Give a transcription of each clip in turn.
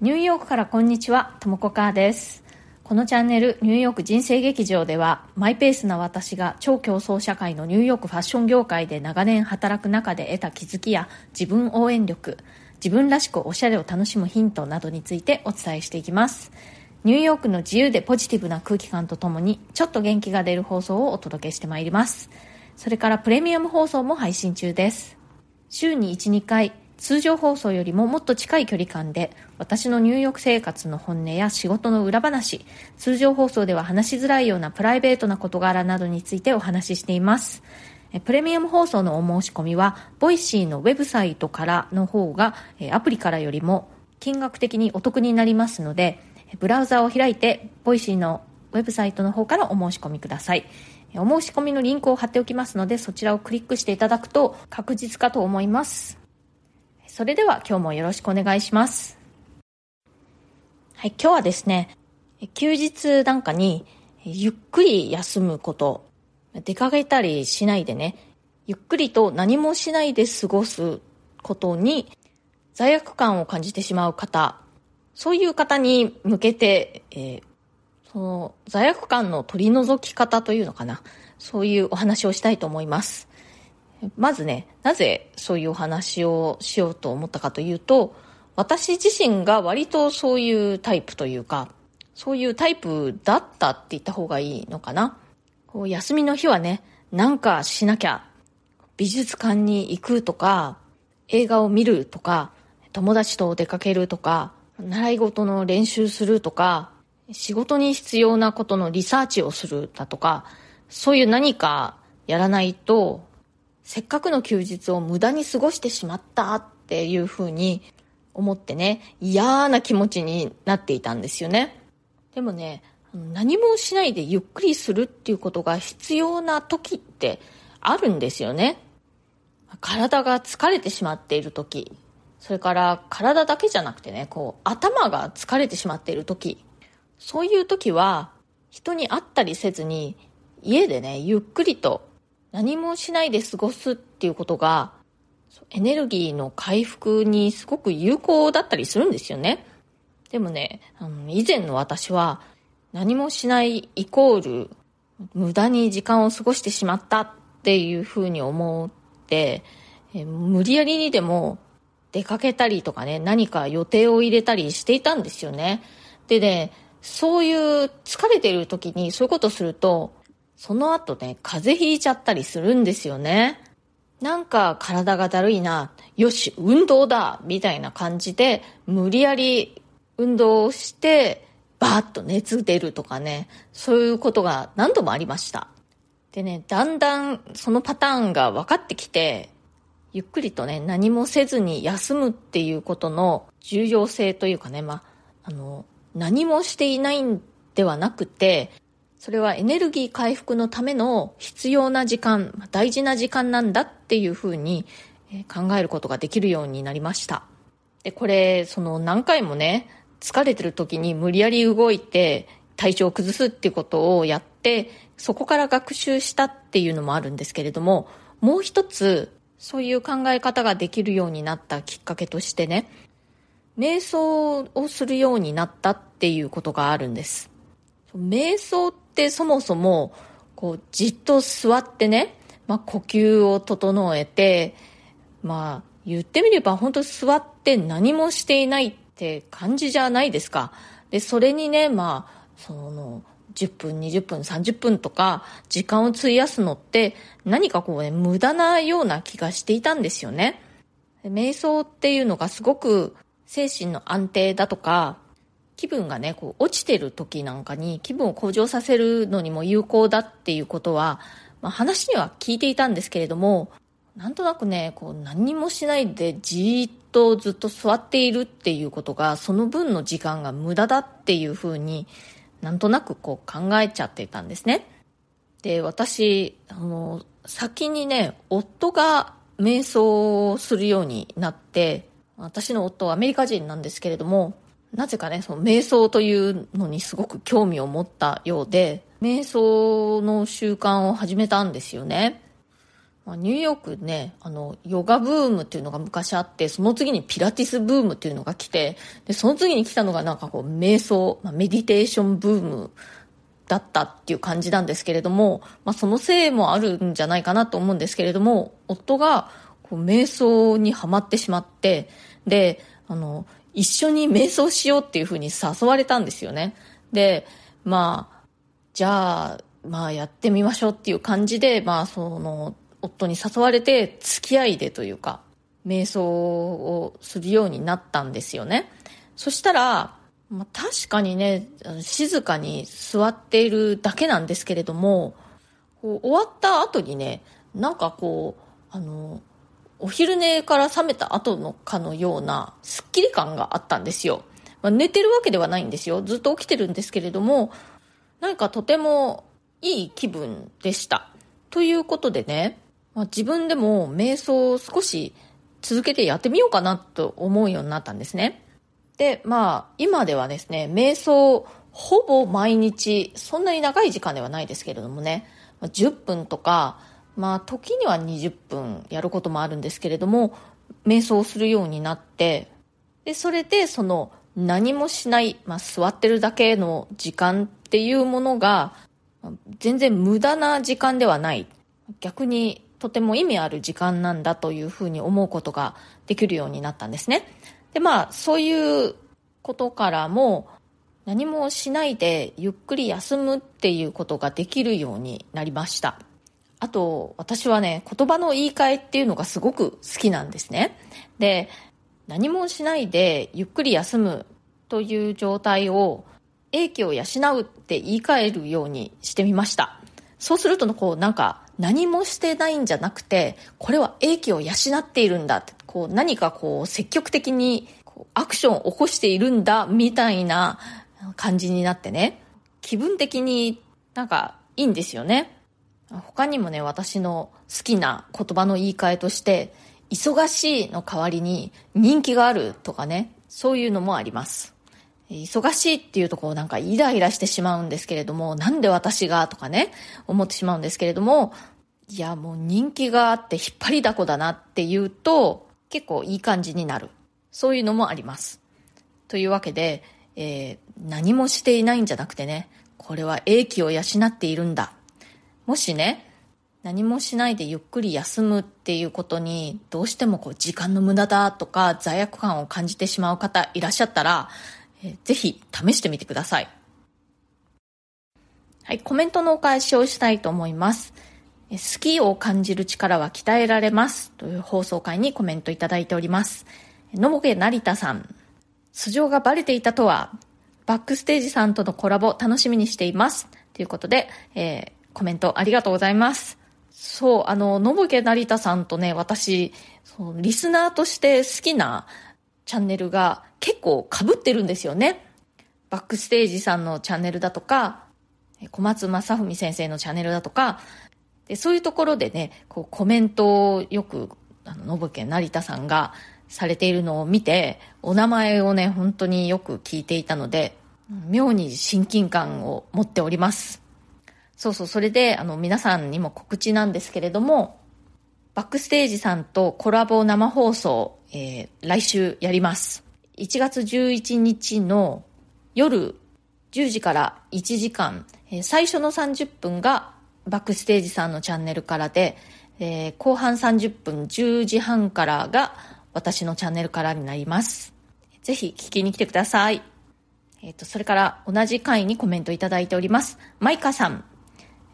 ニューヨークからこんにちは、ともこかーです。このチャンネル、ニューヨーク人生劇場では、マイペースな私が超競争社会のニューヨークファッション業界で長年働く中で得た気づきや自分応援力、自分らしくおしゃれを楽しむヒントなどについてお伝えしていきます。ニューヨークの自由でポジティブな空気感とともに、ちょっと元気が出る放送をお届けしてまいります。それからプレミアム放送も配信中です。週に1、2回、通常放送よりももっと近い距離感で私のニューヨーク生活の本音や仕事の裏話通常放送では話しづらいようなプライベートな事柄などについてお話ししています。プレミアム放送のお申し込みは Voicy のウェブサイトからの方がアプリからよりも金額的にお得になりますのでブラウザを開いて Voicy のウェブサイトの方からお申し込みください。お申し込みのリンクを貼っておきますのでそちらをクリックしていただくと確実かと思います。それでは今日もよろしくお願いします。はい、今日はですね、休日なんかにゆっくり休むこと、出かけたりしないでね、ゆっくりと何もしないで過ごすことに罪悪感を感じてしまう方、そういう方に向けて、えー、その罪悪感の取り除き方というのかな、そういうお話をしたいと思います。まずね、なぜそういうお話をしようと思ったかというと、私自身が割とそういうタイプというか、そういうタイプだったって言った方がいいのかな。こう休みの日はね、なんかしなきゃ、美術館に行くとか、映画を見るとか、友達と出かけるとか、習い事の練習するとか、仕事に必要なことのリサーチをするだとか、そういう何かやらないとせっかくの休日を無駄に過ごしてしまったっていうふうに思ってね、嫌な気持ちになっていたんですよね。でもね、何もしないでゆっくりするっていうことが必要な時ってあるんですよね。体が疲れてしまっている時、それから体だけじゃなくてね、こう頭が疲れてしまっている時、そういう時は人に会ったりせずに家でね、ゆっくりと何もしないで過ごすっていうことがエネルギーの回復にすごく有効だったりするんですよね。でもね、あの以前の私は何もしないイコール無駄に時間を過ごしてしまったっていうふうに思ってえ無理やりにでも出かけたりとかね何か予定を入れたりしていたんですよね。でね、そういう疲れてる時にそういうことするとその後ね、風邪ひいちゃったりするんですよね。なんか体がだるいな、よし、運動だみたいな感じで、無理やり運動をして、バーッと熱出るとかね、そういうことが何度もありました。でね、だんだんそのパターンが分かってきて、ゆっくりとね、何もせずに休むっていうことの重要性というかね、まあ、あの、何もしていないんではなくて、それはエネルギー回復のための必要な時間、大事な時間なんだっていうふうに考えることができるようになりました。で、これ、その何回もね、疲れてる時に無理やり動いて体調を崩すっていうことをやって、そこから学習したっていうのもあるんですけれども、もう一つ、そういう考え方ができるようになったきっかけとしてね、瞑想をするようになったっていうことがあるんです。瞑想ってそもそもこうじっと座ってね、まあ、呼吸を整えてまあ言ってみれば本当座って何もしていないって感じじゃないですか。でそれにねまあその10分20分30分とか時間を費やすのって何かこうね無駄なような気がしていたんですよね。瞑想っていうのがすごく精神の安定だとか気分がね、こう落ちてる時なんかに気分を向上させるのにも有効だっていうことは、まあ、話には聞いていたんですけれども、なんとなくね、こう何もしないでじーっとずっと座っているっていうことが、その分の時間が無駄だっていうふうになんとなくこう考えちゃっていたんですね。で、私、あの、先にね、夫が瞑想をするようになって、私の夫はアメリカ人なんですけれども、なぜかね、その瞑想というのにすごく興味を持ったようで、瞑想の習慣を始めたんですよね。まニューヨークね、あの、ヨガブームっていうのが昔あって、その次にピラティスブームっていうのが来て、で、その次に来たのがなんかこう、瞑想、まあ、メディテーションブームだったっていう感じなんですけれども、まあ、そのせいもあるんじゃないかなと思うんですけれども、夫がこう瞑想にはまってしまって、で、あの、一緒に瞑想しようっていうふうに誘われたんですよね。で、まあ、じゃあ、まあやってみましょうっていう感じで、まあその、夫に誘われて付き合いでというか、瞑想をするようになったんですよね。そしたら、まあ、確かにね、静かに座っているだけなんですけれども、こう終わった後にね、なんかこう、あの、お昼寝から覚めた後のかのようなスッキリ感があったんですよ。まあ、寝てるわけではないんですよ。ずっと起きてるんですけれども、なんかとてもいい気分でした。ということでね、まあ、自分でも瞑想を少し続けてやってみようかなと思うようになったんですね。で、まあ、今ではですね、瞑想、ほぼ毎日、そんなに長い時間ではないですけれどもね、10分とか、まあ、時には20分やることもあるんですけれども、瞑想するようになって、で、それで、その、何もしない、まあ、座ってるだけの時間っていうものが、全然無駄な時間ではない。逆にとても意味ある時間なんだというふうに思うことができるようになったんですね。で、まあ、そういうことからも、何もしないでゆっくり休むっていうことができるようになりました。あと、私はね、言葉の言い換えっていうのがすごく好きなんですね。で、何もしないでゆっくり休むという状態を英気を養うって言い換えるようにしてみました。そうすると、こう、なんか、何もしてないんじゃなくて、これは英気を養っているんだって、こう、何かこう、積極的にアクションを起こしているんだ、みたいな感じになってね、気分的になんかいいんですよね。他にもね、私の好きな言葉の言い換えとして、忙しいの代わりに人気があるとかね、そういうのもあります。忙しいっていうとこうなんかイライラしてしまうんですけれども、なんで私がとかね、思ってしまうんですけれども、いやもう人気があって引っ張りだこだなっていうと、結構いい感じになる。そういうのもあります。というわけで、えー、何もしていないんじゃなくてね、これは英気を養っているんだ。もしね、何もしないでゆっくり休むっていうことにどうしてもこう時間の無駄だとか罪悪感を感じてしまう方いらっしゃったら、えぜひ試してみてください。はい、コメントのお返しをしたいと思います。好きを感じる力は鍛えられますという放送回にコメントいただいております。のぼけ成田さん、素性がバレていたとは、バックステージさんとのコラボ楽しみにしています。ということで、えー、コメントありがとうございます。そう、あの、のぼけ成田さんとね、私、そうリスナーとして好きなチャンネルが結構被ってるんですよね。バックステージさんのチャンネルだとか、小松正文先生のチャンネルだとか、でそういうところでね、こうコメントをよく、あの、のぶけ成田さんがされているのを見て、お名前をね、本当によく聞いていたので、妙に親近感を持っております。そうそう、それで、あの、皆さんにも告知なんですけれども、バックステージさんとコラボ生放送、えー、来週やります。1月11日の夜10時から1時間、えー、最初の30分がバックステージさんのチャンネルからで、えー、後半30分10時半からが私のチャンネルからになります。ぜひ聞きに来てください。えっ、と、それから同じ回にコメントいただいております。マイカさん。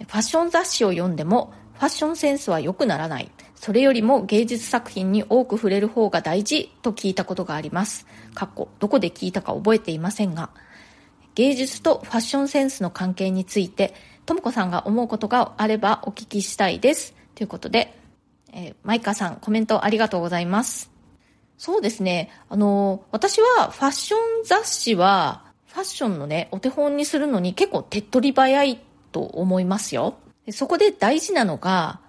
ファッション雑誌を読んでもファッションセンスは良くならない。それよりも芸術作品に多く触れる方が大事と聞いたことがあります。かっこ、どこで聞いたか覚えていませんが。芸術とファッションセンスの関係について、ともこさんが思うことがあればお聞きしたいです。ということで、えー、マイカさん、コメントありがとうございます。そうですね。あの、私はファッション雑誌は、ファッションのね、お手本にするのに結構手っ取り早いと思いますよ。そこで大事なのが、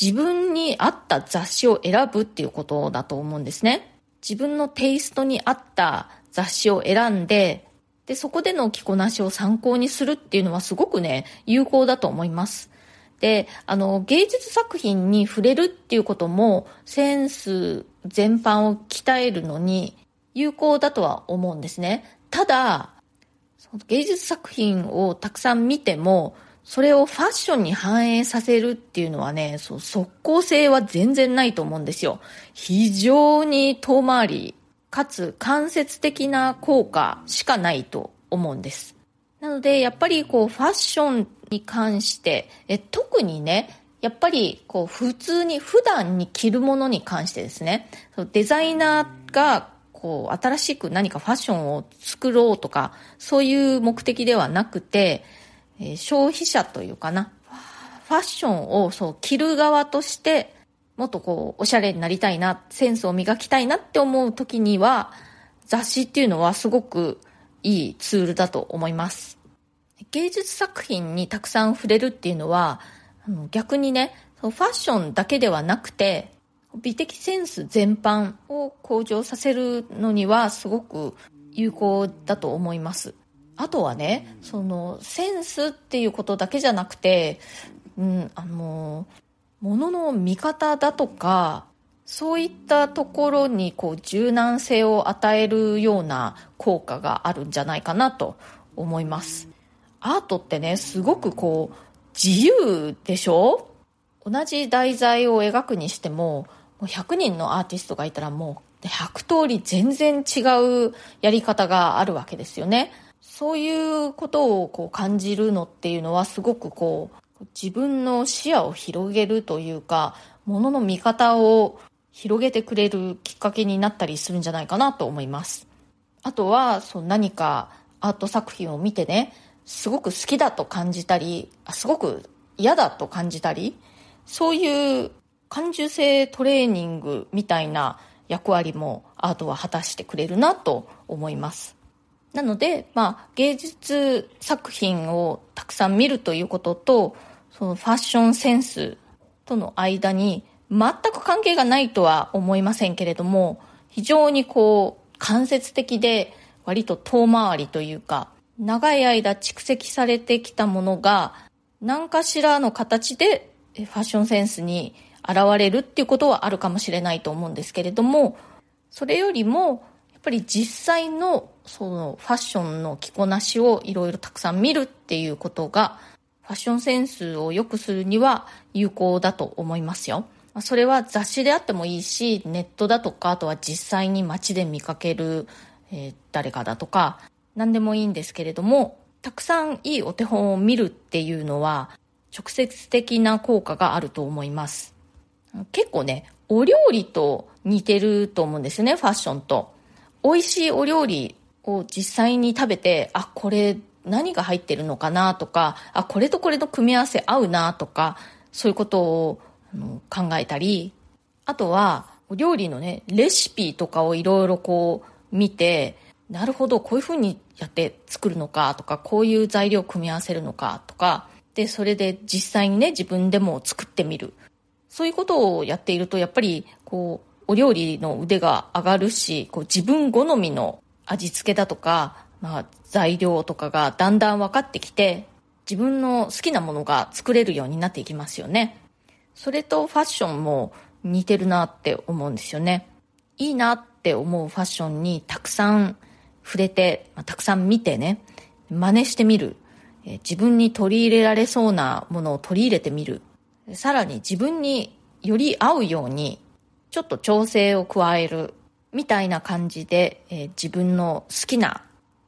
自分に合った雑誌を選ぶっていうことだと思うんですね。自分のテイストに合った雑誌を選んで、で、そこでの着こなしを参考にするっていうのはすごくね、有効だと思います。で、あの、芸術作品に触れるっていうことも、センス全般を鍛えるのに有効だとは思うんですね。ただ、芸術作品をたくさん見ても、それをファッションに反映させるっていうのはね、そう、即効性は全然ないと思うんですよ。非常に遠回り、かつ間接的な効果しかないと思うんです。なので、やっぱりこう、ファッションに関して、え特にね、やっぱりこう、普通に、普段に着るものに関してですね、デザイナーがこう、新しく何かファッションを作ろうとか、そういう目的ではなくて、え、消費者というかな、ファッションをそう、着る側として、もっとこう、おしゃれになりたいな、センスを磨きたいなって思う時には、雑誌っていうのはすごくいいツールだと思います。芸術作品にたくさん触れるっていうのは、逆にね、ファッションだけではなくて、美的センス全般を向上させるのにはすごく有効だと思います。あとはね、そのセンスっていうことだけじゃなくて、うん、あの、ものの見方だとか、そういったところにこう柔軟性を与えるような効果があるんじゃないかなと思います。アートってね、すごくこう自由でしょ？同じ題材を描くにしてももう100人のアーティストがいたらもう100通り全然違うやり方があるわけですよね。そういうことをこう感じるのっていうのはすごくこう自分の視野を広げるというか、ものの見方を広げてくれるきっかけになったりするんじゃないかなと思います。あとは、そう何かアート作品を見てね、すごく好きだと感じたり、すごく嫌だと感じたり、そういう感受性トレーニングみたいな役割もアートは果たしてくれるなと思います。なので、まあ、芸術作品をたくさん見るということと、そのファッションセンスとの間に全く関係がないとは思いませんけれども、非常にこう、間接的で割と遠回りというか、長い間蓄積されてきたものが何かしらの形でファッションセンスに現れるっていうことはあるかもしれないと思うんですけれども、それよりも、やっぱり実際のそのファッションの着こなしをいろいろたくさん見るっていうことが、ファッションセンスを良くするには有効だと思いますよ。それは雑誌であってもいいし、ネットだとか、あとは実際に街で見かける、えー、誰かだとか、何でもいいんですけれども、たくさんいいお手本を見るっていうのは、直接的な効果があると思います。結構ね、お料理と似てると思うんですよね、ファッションと。美味しいお料理を実際に食べて、あ、これ何が入ってるのかな？とか、あ、これとこれの組み合わせ合うな？とか、そういうことを考えたり、あとは、お料理のね、レシピとかをいろいろこう見て、なるほど、こういう風にやって作るのか？とか、こういう材料を組み合わせるのか？とか、で、それで実際にね、自分でも作ってみる。そういうことをやっていると、やっぱり、こう、お料理の腕が上がるし、こう自分好みの味付けだとか、まあ、材料とかがだんだん分かってきて、自分の好きなものが作れるようになっていきますよね。それとファッションも似てるなって思うんですよね。いいなって思うファッションにたくさん触れて、まあ、たくさん見てね、真似してみる。自分に取り入れられそうなものを取り入れてみる。さらに自分により合うようにちょっと調整を加えるみたいな感じで、えー、自分の好きな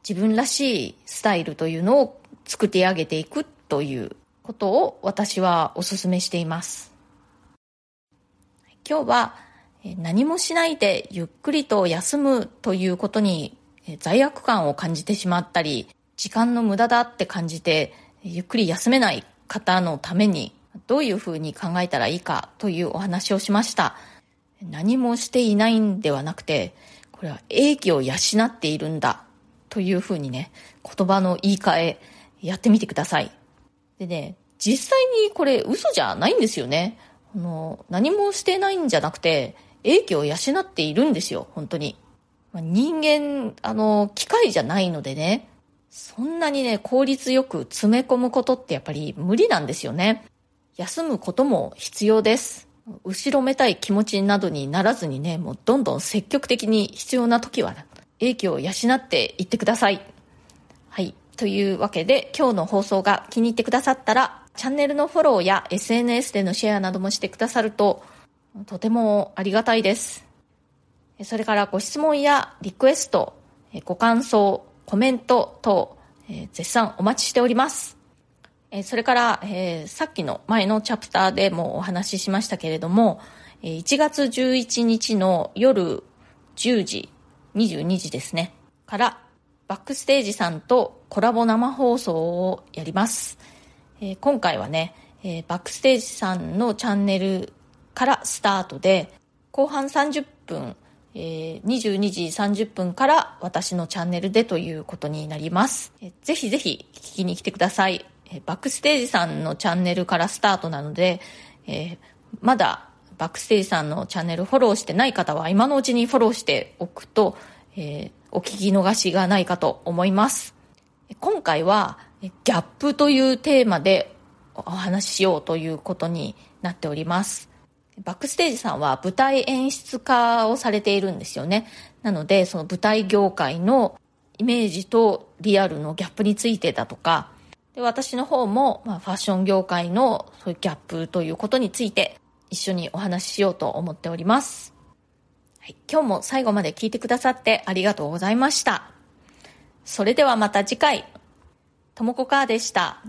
自分らしいスタイルというのを作り上げていくということを私はお勧めしています。今日は何もしないでゆっくりと休むということに罪悪感を感じてしまったり、時間の無駄だって感じてゆっくり休めない方のためにどういうふうに考えたらいいかというお話をしました。何もしていないんではなくて、これは英気を養っているんだというふうにね、言葉の言い換えやってみてください。でね、実際にこれ嘘じゃないんですよね。あの何もしてないんじゃなくて、英気を養っているんですよ、本当に。人間、あの、機械じゃないのでね、そんなにね、効率よく詰め込むことってやっぱり無理なんですよね。休むことも必要です。後ろめたい気持ちなどにならずにね、もうどんどん積極的に必要な時は、英気を養っていってください。はい。というわけで、今日の放送が気に入ってくださったら、チャンネルのフォローや SNS でのシェアなどもしてくださると、とてもありがたいです。それからご質問やリクエスト、ご感想、コメント等、絶賛お待ちしております。えそれから、えー、さっきの前のチャプターでもお話ししましたけれども、え1月11日の夜10時、22時ですね、からバックステージさんとコラボ生放送をやります。えー、今回はね、えー、バックステージさんのチャンネルからスタートで、後半30分、えー、22時30分から私のチャンネルでということになります。えー、ぜひぜひ聞きに来てください。えバックステージさんのチャンネルからスタートなので、えー、まだバックステージさんのチャンネルフォローしてない方は今のうちにフォローしておくと、えー、お聞き逃しがないかと思います。今回はギャップというテーマでお話ししようということになっております。バックステージさんは舞台演出家をされているんですよね。なので、その舞台業界のイメージとリアルのギャップについてだとか、で私の方も、まあ、ファッション業界のそういうギャップということについて一緒にお話ししようと思っております。はい、今日も最後まで聞いてくださってありがとうございました。それではまた次回、ともこかーでした。